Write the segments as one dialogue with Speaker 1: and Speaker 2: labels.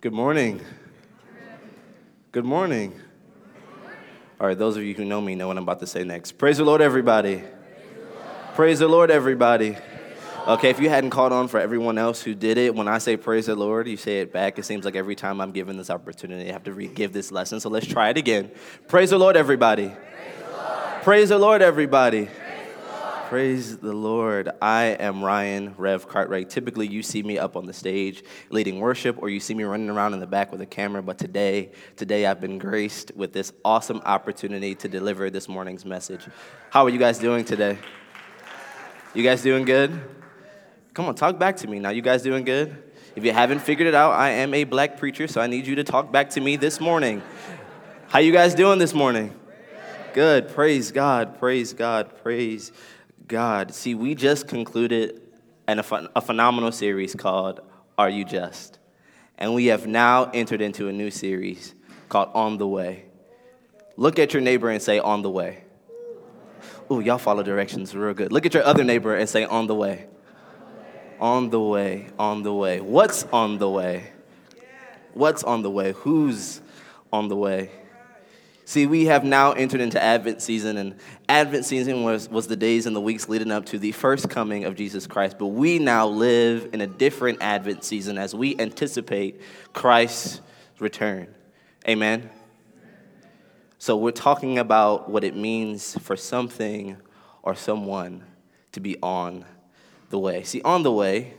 Speaker 1: Good morning. Good morning. All right, those of you who know me know what I'm about to say next. Praise the Lord, everybody. Praise the Lord, everybody. Okay, if you hadn't caught on for everyone else who did it, when I say praise the Lord, you say it back. It seems like every time I'm given this opportunity, I have to re- give this lesson. So let's try it again. Praise the Lord, everybody. Praise the Lord, praise the Lord everybody. Praise the Lord. I am Ryan Rev Cartwright. Typically, you see me up on the stage leading worship, or you see me running around in the back with a camera. But today, today I've been graced with this awesome opportunity to deliver this morning's message. How are you guys doing today? You guys doing good? Come on, talk back to me now. You guys doing good? If you haven't figured it out, I am a black preacher, so I need you to talk back to me this morning. How you guys doing this morning? Good. Praise God. Praise God. Praise God. See, we just concluded an, a phenomenal series called Are You Just? And we have now entered into a new series called On the Way. Look at your neighbor and say, On the Way. Ooh, y'all follow directions real good. Look at your other neighbor and say, On the way. On the way, on the way. What's on the way? What's on the way? Who's on the way? See, we have now entered into Advent season, and Advent season was, was the days and the weeks leading up to the first coming of Jesus Christ. But we now live in a different Advent season as we anticipate Christ's return. Amen? So, we're talking about what it means for something or someone to be on the way. See, on the way,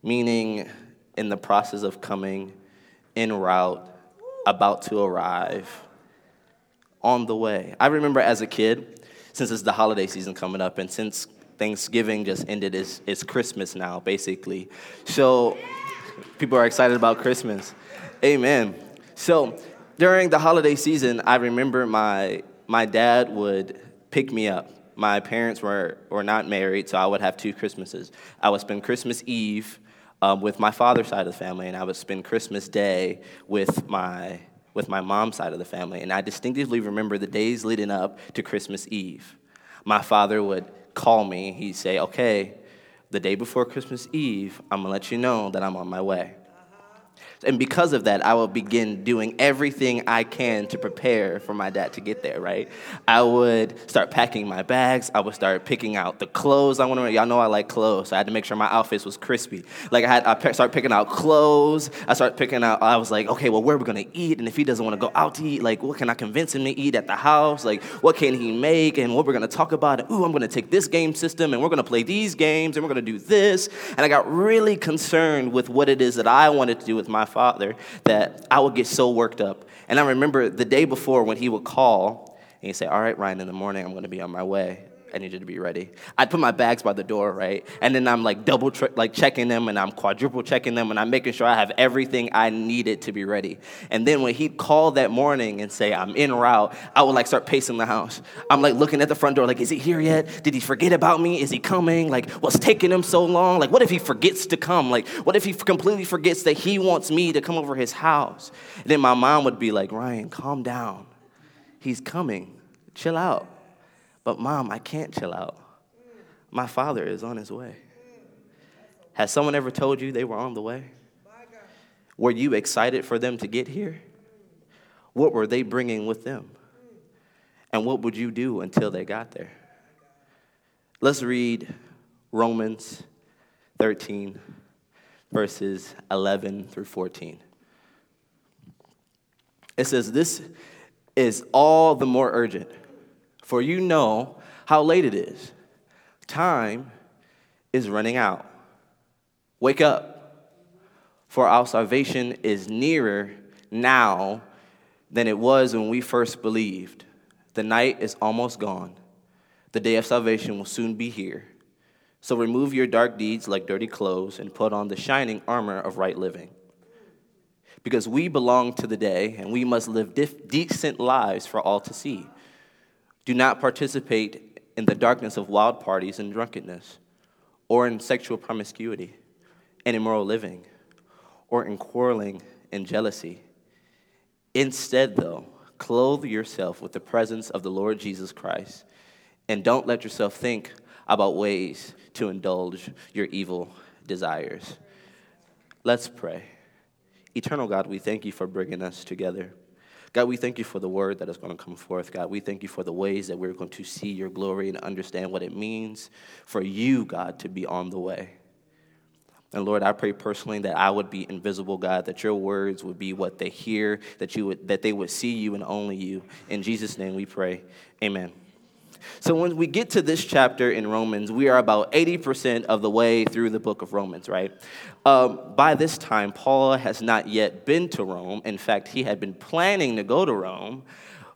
Speaker 1: meaning in the process of coming, en route, about to arrive on the way. I remember as a kid, since it's the holiday season coming up, and since Thanksgiving just ended, it's, it's Christmas now, basically. So people are excited about Christmas. Amen. So during the holiday season, I remember my, my dad would pick me up. My parents were, were not married, so I would have two Christmases. I would spend Christmas Eve um, with my father's side of the family, and I would spend Christmas Day with my with my mom's side of the family, and I distinctively remember the days leading up to Christmas Eve. My father would call me, he'd say, Okay, the day before Christmas Eve, I'm gonna let you know that I'm on my way. And because of that, I will begin doing everything I can to prepare for my dad to get there, right? I would start packing my bags. I would start picking out the clothes I want to wear. Y'all know I like clothes, so I had to make sure my outfits was crispy. Like I had, I start picking out clothes. I start picking out, I was like, okay, well, where are we going to eat? And if he doesn't want to go out to eat, like, what can I convince him to eat at the house? Like, what can he make? And what we're going to talk about? And, ooh, I'm going to take this game system and we're going to play these games and we're going to do this. And I got really concerned with what it is that I wanted to do with my father that I would get so worked up. And I remember the day before when he would call and he'd say, All right, Ryan, in the morning, I'm going to be on my way. I need you to be ready. I'd put my bags by the door, right? And then I'm like double tri- like checking them and I'm quadruple checking them and I'm making sure I have everything I needed to be ready. And then when he'd call that morning and say I'm en route, I would like start pacing the house. I'm like looking at the front door like is he here yet? Did he forget about me? Is he coming? Like what's taking him so long? Like what if he forgets to come? Like what if he completely forgets that he wants me to come over his house? And then my mom would be like, "Ryan, calm down. He's coming. Chill out." But, mom, I can't chill out. My father is on his way. Has someone ever told you they were on the way? Were you excited for them to get here? What were they bringing with them? And what would you do until they got there? Let's read Romans 13, verses 11 through 14. It says, This is all the more urgent for you know how late it is. Time is running out. Wake up, for our salvation is nearer now than it was when we first believed. The night is almost gone. The day of salvation will soon be here. So remove your dark deeds like dirty clothes and put on the shining armor of right living. Because we belong to the day and we must live decent lives for all to see. Do not participate in the darkness of wild parties and drunkenness, or in sexual promiscuity and immoral living, or in quarreling and jealousy. Instead, though, clothe yourself with the presence of the Lord Jesus Christ, and don't let yourself think about ways to indulge your evil desires. Let's pray. Eternal God, we thank you for bringing us together. God, we thank you for the word that is going to come forth. God, we thank you for the ways that we're going to see your glory and understand what it means for you, God, to be on the way. And Lord, I pray personally that I would be invisible, God, that your words would be what they hear, that you would that they would see you and only you. In Jesus' name we pray. Amen. So when we get to this chapter in Romans, we are about 80% of the way through the book of Romans, right? Um, by this time, Paul has not yet been to Rome. In fact, he had been planning to go to Rome,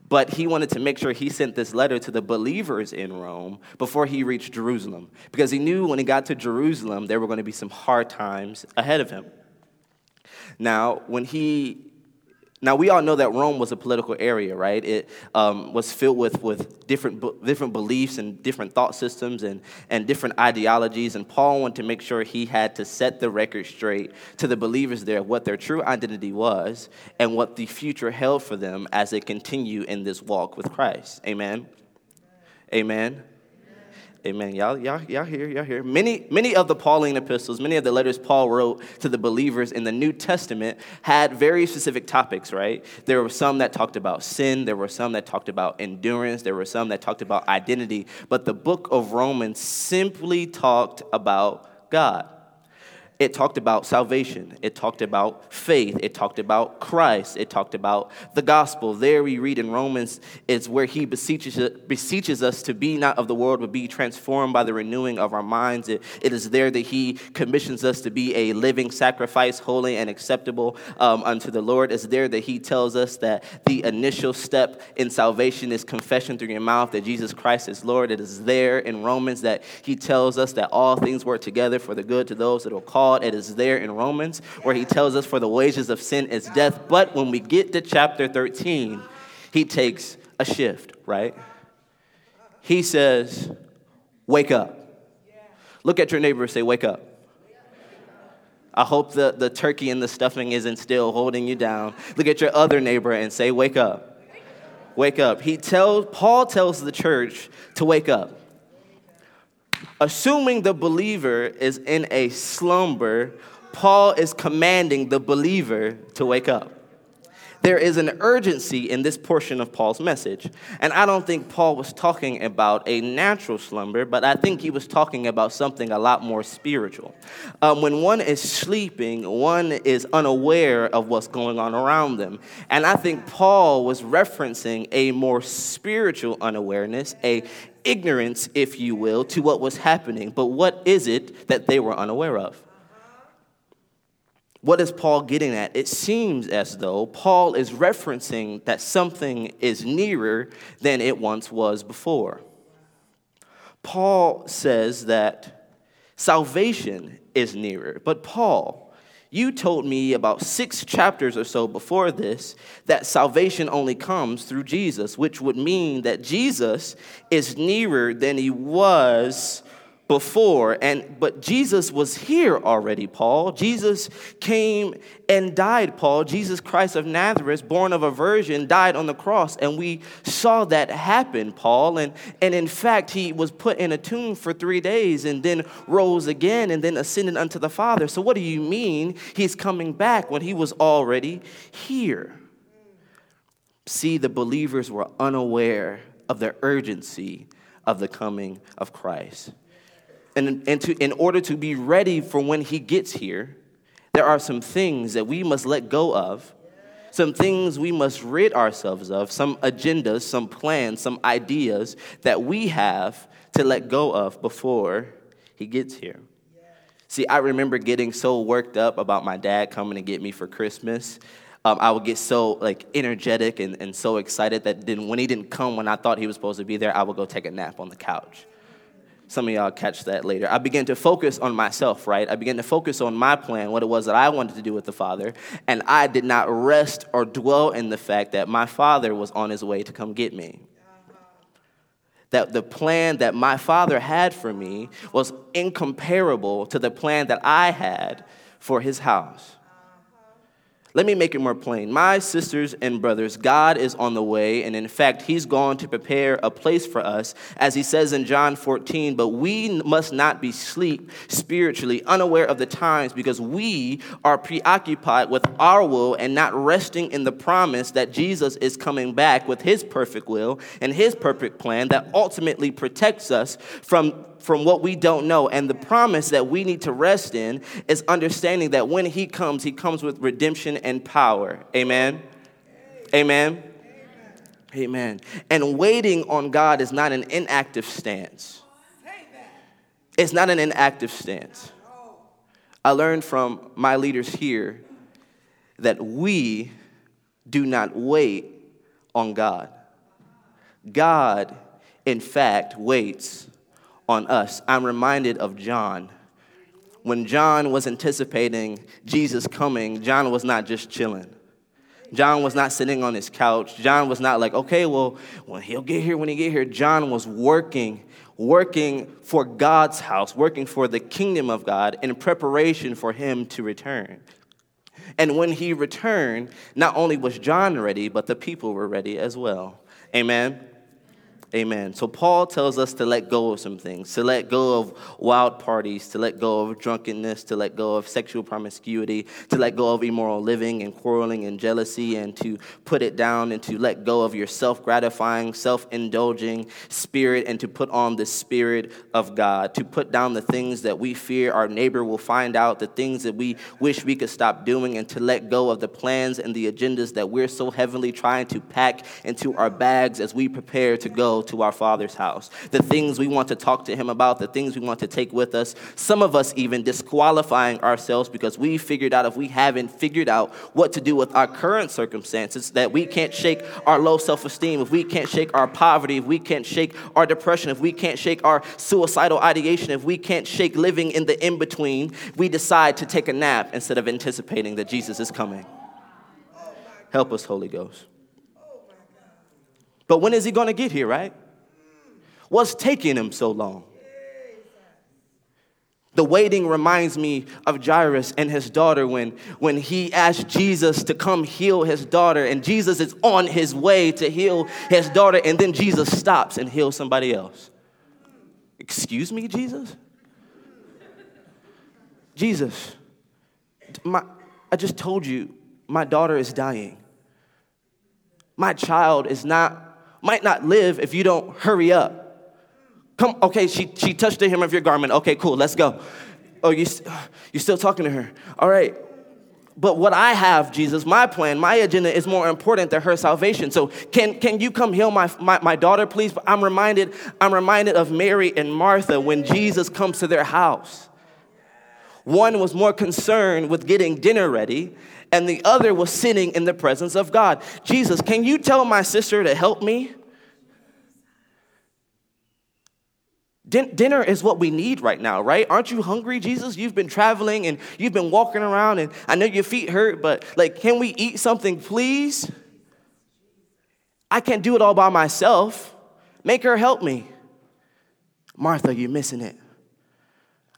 Speaker 1: but he wanted to make sure he sent this letter to the believers in Rome before he reached Jerusalem, because he knew when he got to Jerusalem, there were going to be some hard times ahead of him. Now, when he now, we all know that Rome was a political area, right? It um, was filled with, with different, different beliefs and different thought systems and, and different ideologies. And Paul wanted to make sure he had to set the record straight to the believers there what their true identity was and what the future held for them as they continue in this walk with Christ. Amen? Amen. Amen. Y'all, y'all, y'all here, y'all here. Many, many of the Pauline epistles, many of the letters Paul wrote to the believers in the New Testament had very specific topics, right? There were some that talked about sin, there were some that talked about endurance, there were some that talked about identity, but the book of Romans simply talked about God it talked about salvation. It talked about faith. It talked about Christ. It talked about the gospel. There we read in Romans, it's where he beseeches, beseeches us to be not of the world, but be transformed by the renewing of our minds. It, it is there that he commissions us to be a living sacrifice, holy and acceptable um, unto the Lord. It's there that he tells us that the initial step in salvation is confession through your mouth that Jesus Christ is Lord. It is there in Romans that he tells us that all things work together for the good to those that are called called. It is there in Romans where he tells us, For the wages of sin is death. But when we get to chapter 13, he takes a shift, right? He says, Wake up. Look at your neighbor and say, Wake up. I hope the, the turkey and the stuffing isn't still holding you down. Look at your other neighbor and say, Wake up. Wake up. He tells, Paul tells the church to wake up assuming the believer is in a slumber, Paul is commanding the believer to wake up. There is an urgency in this portion of Paul's message. And I don't think Paul was talking about a natural slumber, but I think he was talking about something a lot more spiritual. Um, when one is sleeping, one is unaware of what's going on around them. And I think Paul was referencing a more spiritual unawareness, a ignorance, if you will, to what was happening. But what is it that they were unaware of? What is Paul getting at? It seems as though Paul is referencing that something is nearer than it once was before. Paul says that salvation is nearer. But Paul, you told me about six chapters or so before this that salvation only comes through Jesus, which would mean that Jesus is nearer than he was before and but Jesus was here already Paul. Jesus came and died Paul. Jesus Christ of Nazareth born of a virgin died on the cross and we saw that happen Paul. And and in fact he was put in a tomb for 3 days and then rose again and then ascended unto the Father. So what do you mean he's coming back when he was already here? See the believers were unaware of the urgency of the coming of Christ and, and to, in order to be ready for when he gets here, there are some things that we must let go of, some things we must rid ourselves of, some agendas, some plans, some ideas that we have to let go of before he gets here. See, I remember getting so worked up about my dad coming to get me for Christmas. Um, I would get so like energetic and, and so excited that then when he didn't come when I thought he was supposed to be there, I would go take a nap on the couch. Some of y'all catch that later. I began to focus on myself, right? I began to focus on my plan, what it was that I wanted to do with the Father, and I did not rest or dwell in the fact that my Father was on his way to come get me. That the plan that my Father had for me was incomparable to the plan that I had for his house. Let me make it more plain. My sisters and brothers, God is on the way, and in fact, He's gone to prepare a place for us, as He says in John 14. But we must not be sleep spiritually, unaware of the times, because we are preoccupied with our will and not resting in the promise that Jesus is coming back with His perfect will and His perfect plan that ultimately protects us from from what we don't know. And the promise that we need to rest in is understanding that when He comes, He comes with redemption and power. Amen. Amen. Amen. And waiting on God is not an inactive stance. It's not an inactive stance. I learned from my leaders here that we do not wait on God. God, in fact, waits on us. I'm reminded of John. When John was anticipating Jesus coming, John was not just chilling. John was not sitting on his couch. John was not like, okay, well, when he'll get here, when he get here. John was working, working for God's house, working for the kingdom of God in preparation for him to return. And when he returned, not only was John ready, but the people were ready as well. Amen. Amen. So Paul tells us to let go of some things, to let go of wild parties, to let go of drunkenness, to let go of sexual promiscuity, to let go of immoral living and quarreling and jealousy, and to put it down and to let go of your self gratifying, self indulging spirit, and to put on the spirit of God, to put down the things that we fear our neighbor will find out, the things that we wish we could stop doing, and to let go of the plans and the agendas that we're so heavily trying to pack into our bags as we prepare to go to our Father's house, the things we want to talk to Him about, the things we want to take with us. Some of us even disqualifying ourselves because we figured out if we haven't figured out what to do with our current circumstances, that we can't shake our low self esteem, if we can't shake our poverty, if we can't shake our depression, if we can't shake our suicidal ideation, if we can't shake living in the in between, we decide to take a nap instead of anticipating that Jesus is coming. Help us, Holy Ghost. But when is he going to get here, right? What's taking him so long? The waiting reminds me of Jairus and his daughter when, when he asked Jesus to come heal his daughter, and Jesus is on his way to heal his daughter, and then Jesus stops and heals somebody else. Excuse me, Jesus? Jesus, my, I just told you my daughter is dying. My child is not might not live if you don't hurry up. Come, okay, she, she touched the hem of your garment. Okay, cool, let's go. Oh, you, you're still talking to her. All right. But what I have, Jesus, my plan, my agenda is more important than her salvation. So can, can you come heal my, my, my daughter, please? I'm reminded, I'm reminded of Mary and Martha when Jesus comes to their house. One was more concerned with getting dinner ready, and the other was sitting in the presence of God. Jesus, can you tell my sister to help me? Din- dinner is what we need right now, right? Aren't you hungry, Jesus? You've been traveling and you've been walking around, and I know your feet hurt, but like, can we eat something, please? I can't do it all by myself. Make her help me. Martha, you're missing it.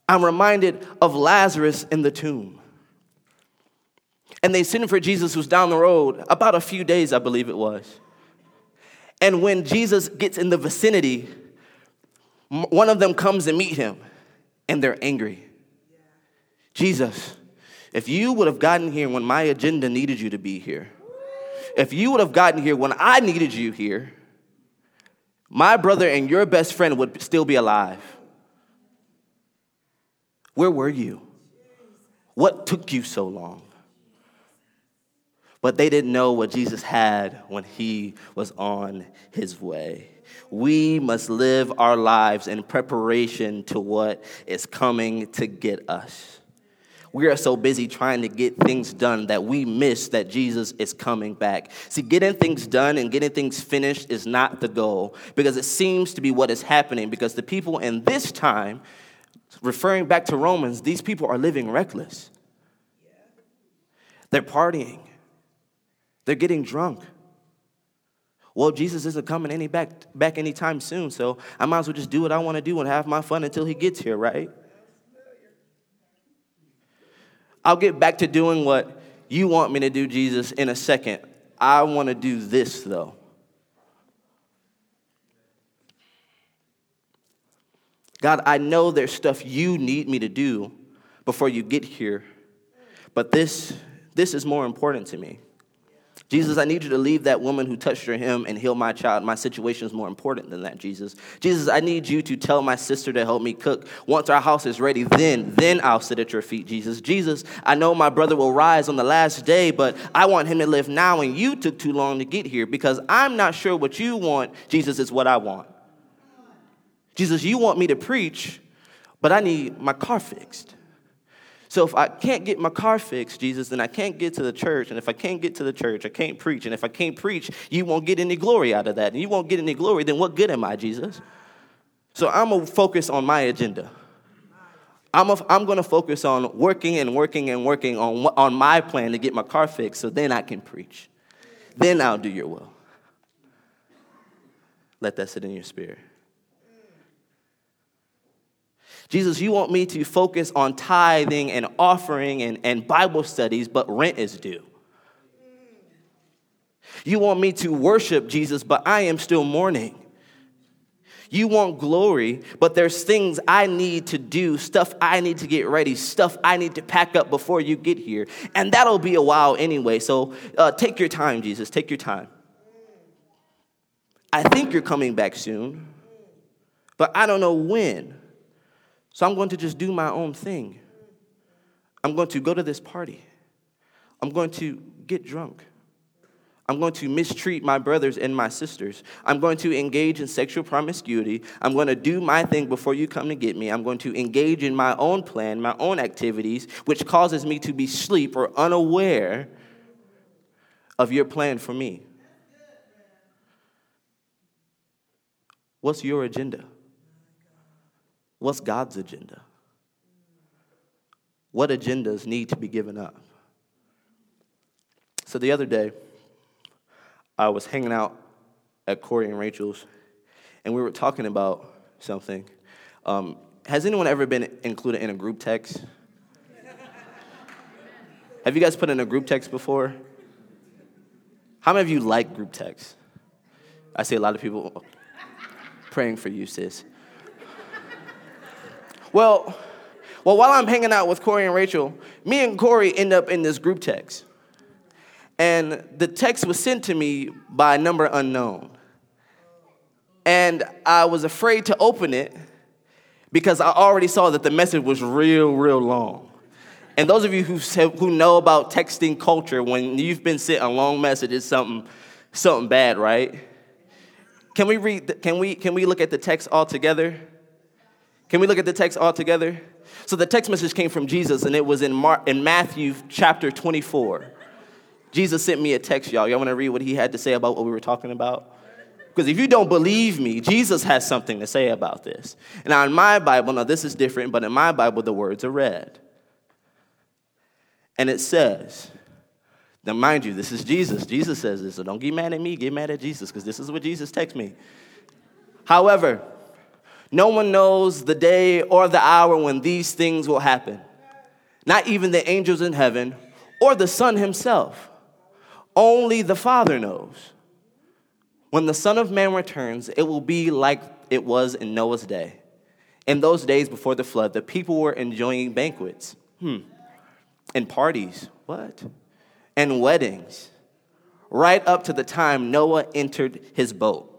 Speaker 1: I'm reminded of Lazarus in the tomb. And they sent for Jesus, who's down the road, about a few days, I believe it was. And when Jesus gets in the vicinity, one of them comes to meet him, and they're angry. Jesus, if you would have gotten here when my agenda needed you to be here, if you would have gotten here when I needed you here, my brother and your best friend would still be alive. Where were you? What took you so long? But they didn't know what Jesus had when he was on his way. We must live our lives in preparation to what is coming to get us. We are so busy trying to get things done that we miss that Jesus is coming back. See, getting things done and getting things finished is not the goal because it seems to be what is happening because the people in this time referring back to Romans, these people are living reckless. They're partying. They're getting drunk. Well, Jesus isn't coming any back, back anytime soon, so I might as well just do what I want to do and have my fun until he gets here, right? I'll get back to doing what you want me to do, Jesus, in a second. I want to do this, though. God, I know there's stuff you need me to do before you get here, but this, this is more important to me. Jesus, I need you to leave that woman who touched your hem and heal my child. My situation is more important than that, Jesus. Jesus, I need you to tell my sister to help me cook. Once our house is ready, then, then I'll sit at your feet, Jesus. Jesus, I know my brother will rise on the last day, but I want him to live now, and you took too long to get here because I'm not sure what you want, Jesus, is what I want. Jesus, you want me to preach, but I need my car fixed. So if I can't get my car fixed, Jesus, then I can't get to the church. And if I can't get to the church, I can't preach. And if I can't preach, you won't get any glory out of that. And you won't get any glory, then what good am I, Jesus? So I'm going to focus on my agenda. I'm, I'm going to focus on working and working and working on, on my plan to get my car fixed so then I can preach. Then I'll do your will. Let that sit in your spirit. Jesus, you want me to focus on tithing and offering and, and Bible studies, but rent is due. You want me to worship Jesus, but I am still mourning. You want glory, but there's things I need to do, stuff I need to get ready, stuff I need to pack up before you get here. And that'll be a while anyway. So uh, take your time, Jesus. Take your time. I think you're coming back soon, but I don't know when. So I'm going to just do my own thing. I'm going to go to this party. I'm going to get drunk. I'm going to mistreat my brothers and my sisters. I'm going to engage in sexual promiscuity. I'm going to do my thing before you come to get me. I'm going to engage in my own plan, my own activities, which causes me to be asleep or unaware of your plan for me. What's your agenda? What's God's agenda? What agendas need to be given up? So the other day, I was hanging out at Corey and Rachel's, and we were talking about something. Um, has anyone ever been included in a group text? Have you guys put in a group text before? How many of you like group texts? I see a lot of people praying for you, sis. Well, well, while I'm hanging out with Corey and Rachel, me and Corey end up in this group text. And the text was sent to me by a number unknown. And I was afraid to open it because I already saw that the message was real, real long. And those of you who, who know about texting culture, when you've been sent a long message, it's something, something bad, right? Can we read? Can we can we look at the text all together? Can we look at the text all together? So the text message came from Jesus, and it was in, Mar- in Matthew chapter 24. Jesus sent me a text, y'all. Y'all want to read what he had to say about what we were talking about? Because if you don't believe me, Jesus has something to say about this. Now in my Bible, now this is different, but in my Bible, the words are red. And it says, now mind you, this is Jesus. Jesus says this, so don't get mad at me, get mad at Jesus, because this is what Jesus texts me. However, no one knows the day or the hour when these things will happen, not even the angels in heaven or the Son himself. Only the Father knows. When the Son of Man returns, it will be like it was in Noah's day. In those days before the flood, the people were enjoying banquets, hmm, and parties, what? And weddings, right up to the time Noah entered his boat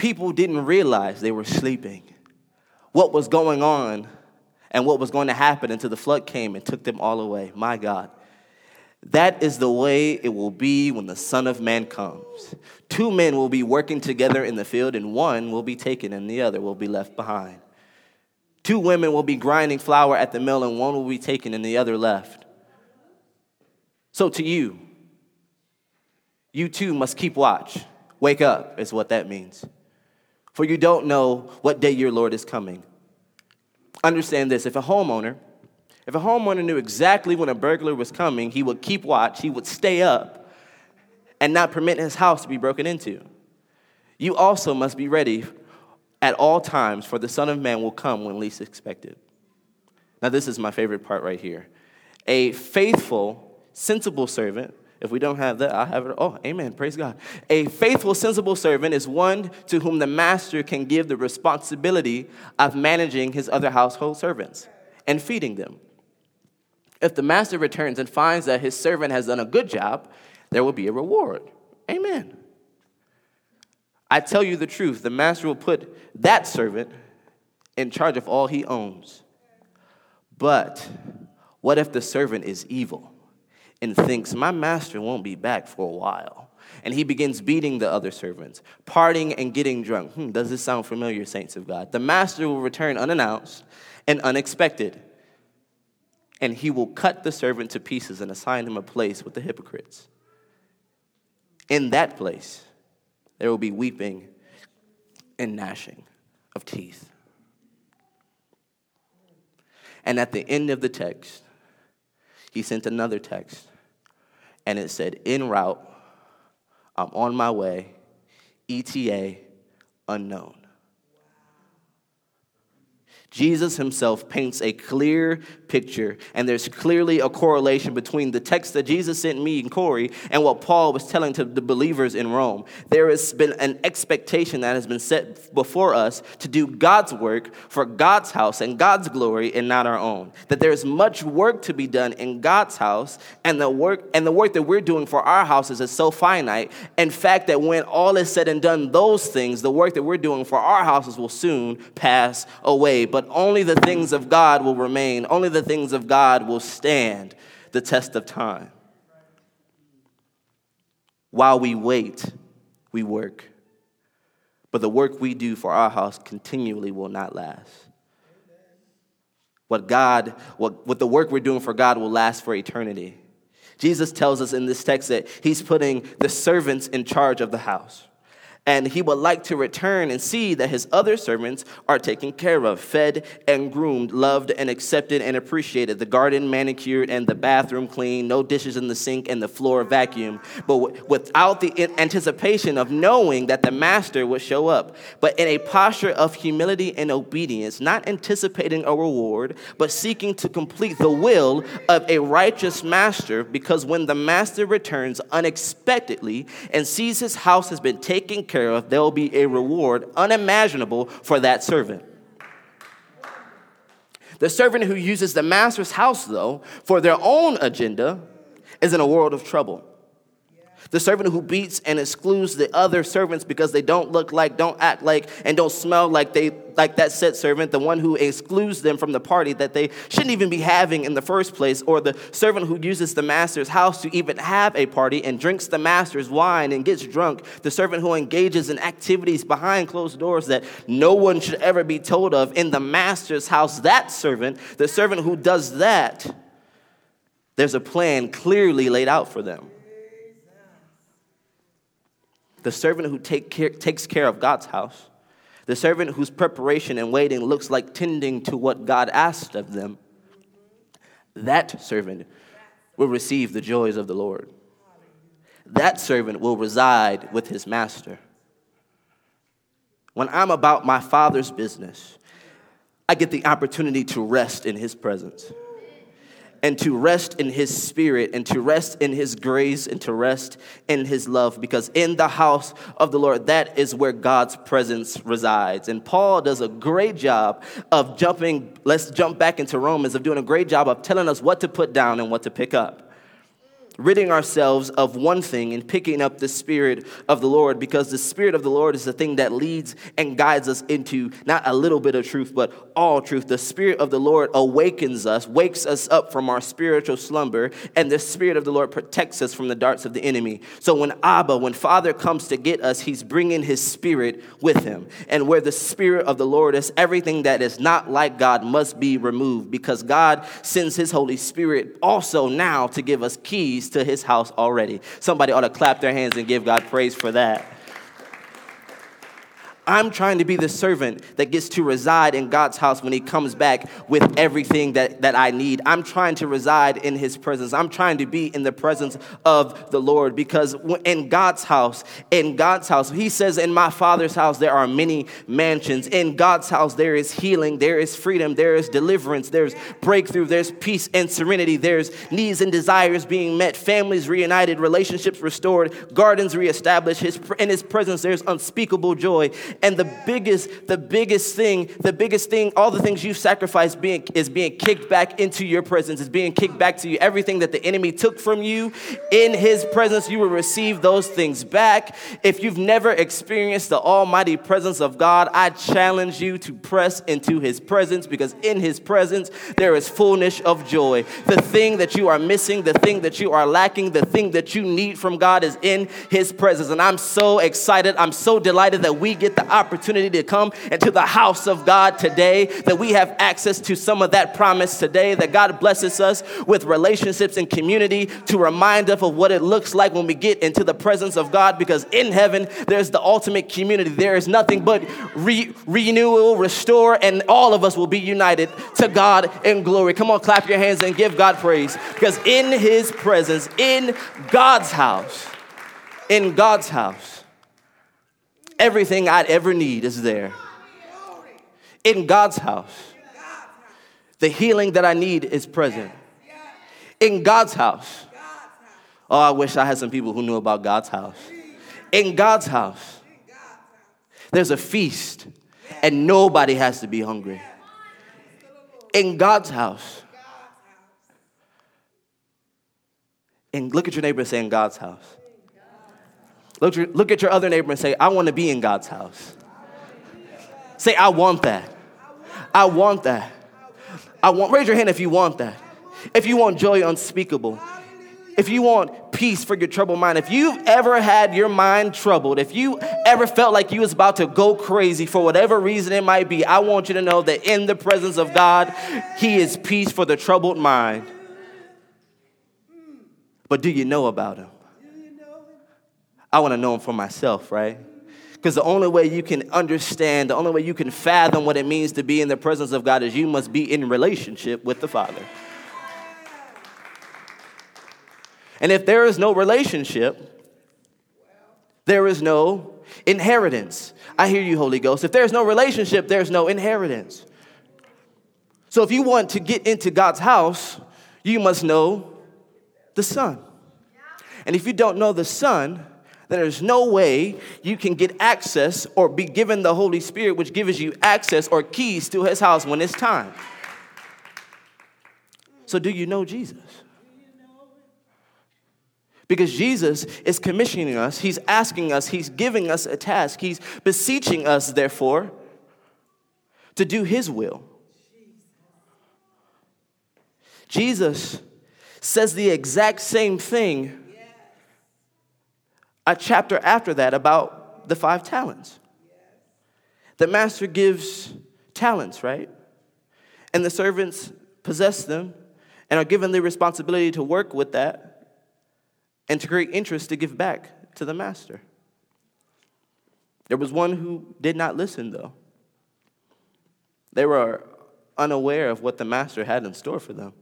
Speaker 1: people didn't realize they were sleeping. What was going on and what was going to happen until the flood came and took them all away. My God. That is the way it will be when the Son of Man comes. Two men will be working together in the field, and one will be taken, and the other will be left behind. Two women will be grinding flour at the mill, and one will be taken, and the other left. So, to you, you too must keep watch. Wake up, is what that means for you don't know what day your Lord is coming. Understand this if a homeowner, if a homeowner knew exactly when a burglar was coming, he would keep watch, he would stay up, and not permit his house to be broken into. You also must be ready at all times, for the Son of Man will come when least expected. Now, this is my favorite part right here. A faithful sensible servant, if we don't have that, I have it. Oh, amen. Praise God. A faithful, sensible servant is one to whom the master can give the responsibility of managing his other household servants and feeding them. If the master returns and finds that his servant has done a good job, there will be a reward. Amen. I tell you the truth, the master will put that servant in charge of all he owns. But what if the servant is evil and thinks, My master won't be back for a while? And he begins beating the other servants, partying and getting drunk. Hmm, does this sound familiar, saints of God? The master will return unannounced and unexpected, and he will cut the servant to pieces and assign him a place with the hypocrites. In that place, there will be weeping and gnashing of teeth. And at the end of the text, he sent another text, and it said, En route, I'm on my way, ETA unknown. Jesus himself paints a clear picture, and there's clearly a correlation between the text that Jesus sent me and Corey and what Paul was telling to the believers in Rome. There has been an expectation that has been set before us to do God's work for God's house and God's glory and not our own. That there's much work to be done in God's house, and the work and the work that we're doing for our houses is so finite. In fact, that when all is said and done, those things, the work that we're doing for our houses will soon pass away. But but only the things of God will remain. Only the things of God will stand the test of time. While we wait, we work. But the work we do for our house continually will not last. What God, what, what the work we're doing for God will last for eternity. Jesus tells us in this text that he's putting the servants in charge of the house and he would like to return and see that his other servants are taken care of, fed and groomed, loved and accepted and appreciated, the garden manicured and the bathroom clean, no dishes in the sink and the floor vacuumed, but without the anticipation of knowing that the master would show up, but in a posture of humility and obedience, not anticipating a reward, but seeking to complete the will of a righteous master, because when the master returns unexpectedly and sees his house has been taken care of, there will be a reward unimaginable for that servant. The servant who uses the master's house, though, for their own agenda is in a world of trouble. The servant who beats and excludes the other servants because they don't look like, don't act like, and don't smell like they like that said servant, the one who excludes them from the party that they shouldn't even be having in the first place, or the servant who uses the master's house to even have a party and drinks the master's wine and gets drunk, the servant who engages in activities behind closed doors that no one should ever be told of in the master's house, that servant, the servant who does that, there's a plan clearly laid out for them. The servant who take care, takes care of God's house, the servant whose preparation and waiting looks like tending to what God asked of them, that servant will receive the joys of the Lord. That servant will reside with his master. When I'm about my father's business, I get the opportunity to rest in his presence and to rest in his spirit and to rest in his grace and to rest in his love because in the house of the Lord that is where God's presence resides. And Paul does a great job of jumping let's jump back into Romans of doing a great job of telling us what to put down and what to pick up ridding ourselves of one thing and picking up the Spirit of the Lord because the Spirit of the Lord is the thing that leads and guides us into not a little bit of truth, but all truth. The Spirit of the Lord awakens us, wakes us up from our spiritual slumber, and the Spirit of the Lord protects us from the darts of the enemy. So when Abba, when Father comes to get us, He's bringing His Spirit with Him. And where the Spirit of the Lord is, everything that is not like God must be removed because God sends His Holy Spirit also now to give us keys to his house already. Somebody ought to clap their hands and give God praise for that. I'm trying to be the servant that gets to reside in God's house when He comes back with everything that, that I need. I'm trying to reside in His presence. I'm trying to be in the presence of the Lord because in God's house, in God's house, He says, In my Father's house, there are many mansions. In God's house, there is healing, there is freedom, there is deliverance, there's breakthrough, there's peace and serenity, there's needs and desires being met, families reunited, relationships restored, gardens reestablished. His, in His presence, there's unspeakable joy. And the biggest, the biggest thing, the biggest thing, all the things you've sacrificed being, is being kicked back into your presence, is being kicked back to you. Everything that the enemy took from you, in His presence, you will receive those things back. If you've never experienced the almighty presence of God, I challenge you to press into His presence because in His presence, there is fullness of joy. The thing that you are missing, the thing that you are lacking, the thing that you need from God is in His presence. And I'm so excited. I'm so delighted that we get the opportunity to come into the house of God today, that we have access to some of that promise today, that God blesses us with relationships and community to remind us of what it looks like when we get into the presence of God, because in heaven, there's the ultimate community. There is nothing but re- renewal, restore, and all of us will be united to God in glory. Come on, clap your hands and give God praise, because in His presence, in God's house, in God's house, Everything I'd ever need is there. In God's house. The healing that I need is present. In God's house. Oh, I wish I had some people who knew about God's house. In God's house, there's a feast, and nobody has to be hungry. In God's house, and look at your neighbor and say, In God's house. Look, look at your other neighbor and say, I want to be in God's house. Say, I want that. I want that. I want, raise your hand if you want that. If you want joy unspeakable. If you want peace for your troubled mind. If you've ever had your mind troubled, if you ever felt like you was about to go crazy for whatever reason it might be, I want you to know that in the presence of God, He is peace for the troubled mind. But do you know about Him? I want to know him for myself, right? Because the only way you can understand, the only way you can fathom what it means to be in the presence of God is you must be in relationship with the Father. And if there is no relationship, there is no inheritance. I hear you, Holy Ghost. If there's no relationship, there's no inheritance. So if you want to get into God's house, you must know the Son. And if you don't know the Son, there's no way you can get access or be given the Holy Spirit, which gives you access or keys to his house when it's time. So, do you know Jesus? Because Jesus is commissioning us, He's asking us, He's giving us a task, He's beseeching us, therefore, to do His will. Jesus says the exact same thing a chapter after that about the five talents. The master gives talents, right? And the servants possess them and are given the responsibility to work with that and to create interest to give back to the master. There was one who did not listen, though. They were unaware of what the master had in store for them.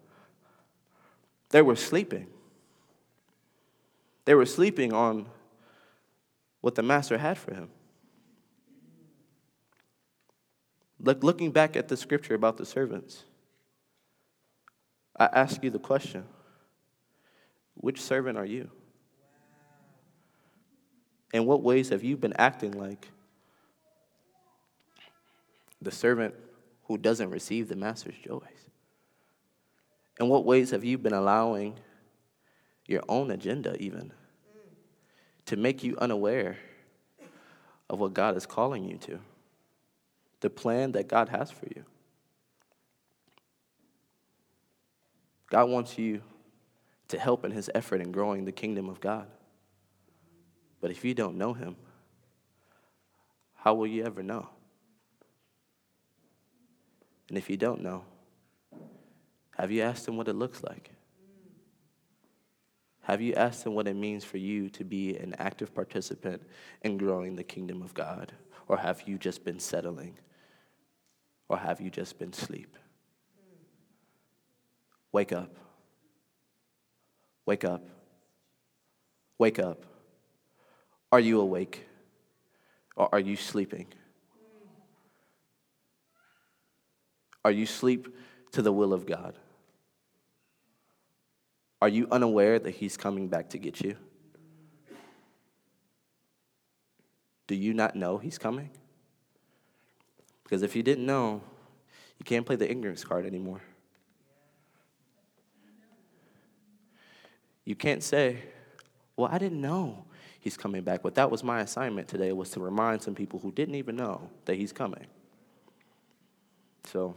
Speaker 1: They were sleeping. They were sleeping on what the master had for him. Look, looking back at the scripture about the servants, I ask you the question which servant are you? In what ways have you been acting like the servant who doesn't receive the master's joys? In what ways have you been allowing your own agenda, even, to make you unaware of what God is calling you to, the plan that God has for you. God wants you to help in his effort in growing the kingdom of God. But if you don't know him, how will you ever know? And if you don't know, have you asked him what it looks like? Have you asked Him what it means for you to be an active participant in growing the kingdom of God? Or have you just been settling? Or have you just been asleep? Wake up. Wake up. Wake up. Are you awake? Or are you sleeping? Are you asleep to the will of God? Are you unaware that He's coming back to get you? Do you not know He's coming? Because if you didn't know, you can't play the ignorance card anymore. You can't say, Well, I didn't know He's coming back. But that was my assignment today was to remind some people who didn't even know that He's coming. So,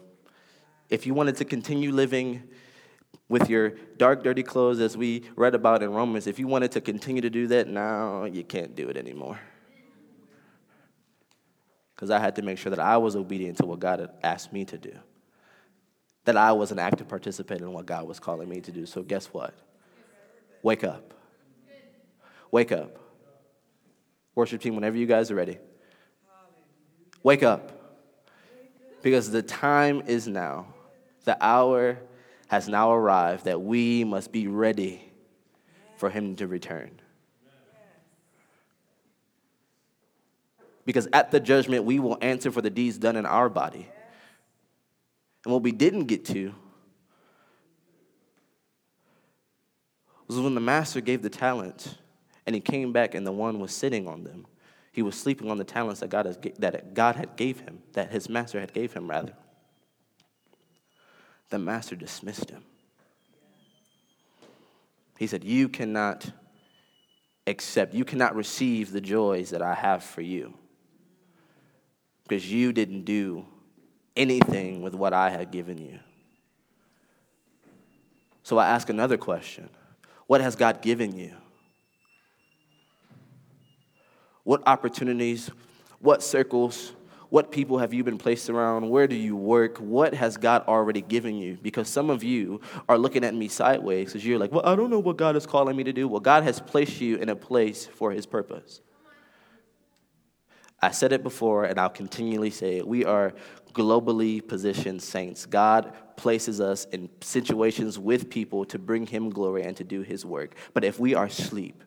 Speaker 1: if you wanted to continue living with your dark, dirty clothes, as we read about in Romans, if you wanted to continue to do that, now you can't do it anymore. Because I had to make sure that I was obedient to what God had asked me to do, that I was an active participant in what God was calling me to do. So, guess what? Wake up. Wake up. Worship team, whenever you guys are ready, wake up. Because the time is now. The hour has now arrived that we must be ready for him to return. Because at the judgment, we will answer for the deeds done in our body. And what we didn't get to was when the master gave the talents and he came back and the one was sitting on them. He was sleeping on the talents that God, has, that God had gave him, that his master had gave him rather the master dismissed him. He said, You cannot accept, you cannot receive the joys that I have for you because you didn't do anything with what I had given you. So I ask another question What has God given you? What opportunities, what circles, what people have you been placed around? Where do you work? What has God already given you? Because some of you are looking at me sideways because you're like, well, I don't know what God is calling me to do. Well, God has placed you in a place for his purpose. I said it before, and I'll continually say it. We are globally positioned saints. God places us in situations with people to bring him glory and to do his work. But if we are asleep,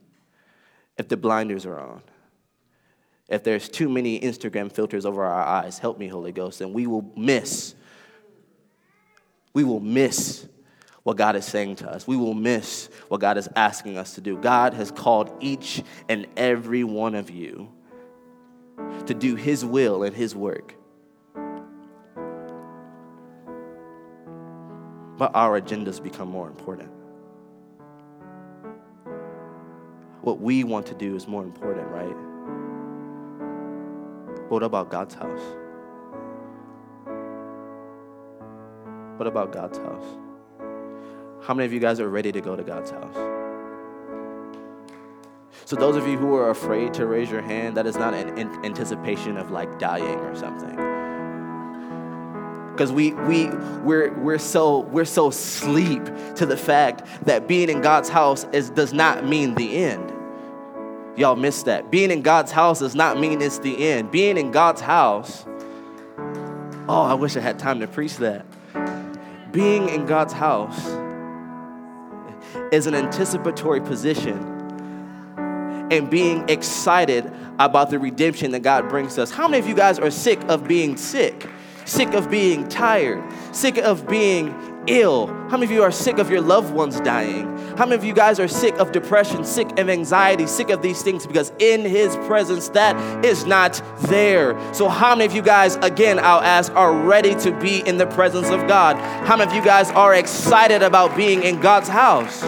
Speaker 1: if the blinders are on, if there's too many Instagram filters over our eyes, help me, Holy Ghost, and we will miss. We will miss what God is saying to us. We will miss what God is asking us to do. God has called each and every one of you to do His will and His work. But our agendas become more important. What we want to do is more important, right? What about God's house? What about God's house? How many of you guys are ready to go to God's house? So, those of you who are afraid to raise your hand, that is not an anticipation of like dying or something. Because we, we, we're, we're, so, we're so sleep to the fact that being in God's house is, does not mean the end. Y'all missed that. Being in God's house does not mean it's the end. Being in God's house, oh, I wish I had time to preach that. Being in God's house is an anticipatory position and being excited about the redemption that God brings us. How many of you guys are sick of being sick? Sick of being tired? Sick of being ill? How many of you are sick of your loved ones dying? How many of you guys are sick of depression, sick of anxiety, sick of these things? Because in His presence, that is not there. So, how many of you guys, again, I'll ask, are ready to be in the presence of God? How many of you guys are excited about being in God's house?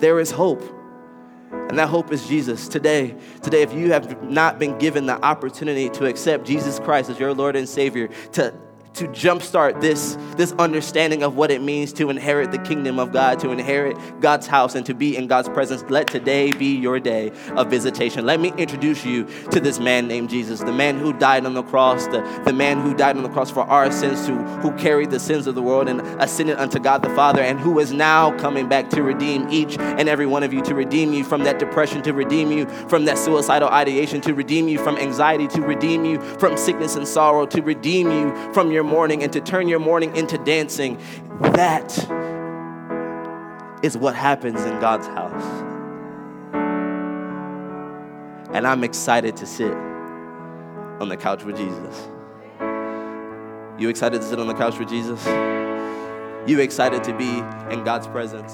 Speaker 1: There is hope. And that hope is Jesus. Today, today, if you have not been given the opportunity to accept Jesus Christ as your Lord and Savior, to to jumpstart this, this understanding of what it means to inherit the kingdom of God, to inherit God's house, and to be in God's presence, let today be your day of visitation. Let me introduce you to this man named Jesus, the man who died on the cross, the, the man who died on the cross for our sins, who, who carried the sins of the world and ascended unto God the Father, and who is now coming back to redeem each and every one of you, to redeem you from that depression, to redeem you from that suicidal ideation, to redeem you from anxiety, to redeem you from sickness and sorrow, to redeem you from your mourning and to turn your mourning into dancing. That is what happens in God's house. And I'm excited to sit on the couch with Jesus. You excited to sit on the couch with Jesus? You excited to be in God's presence?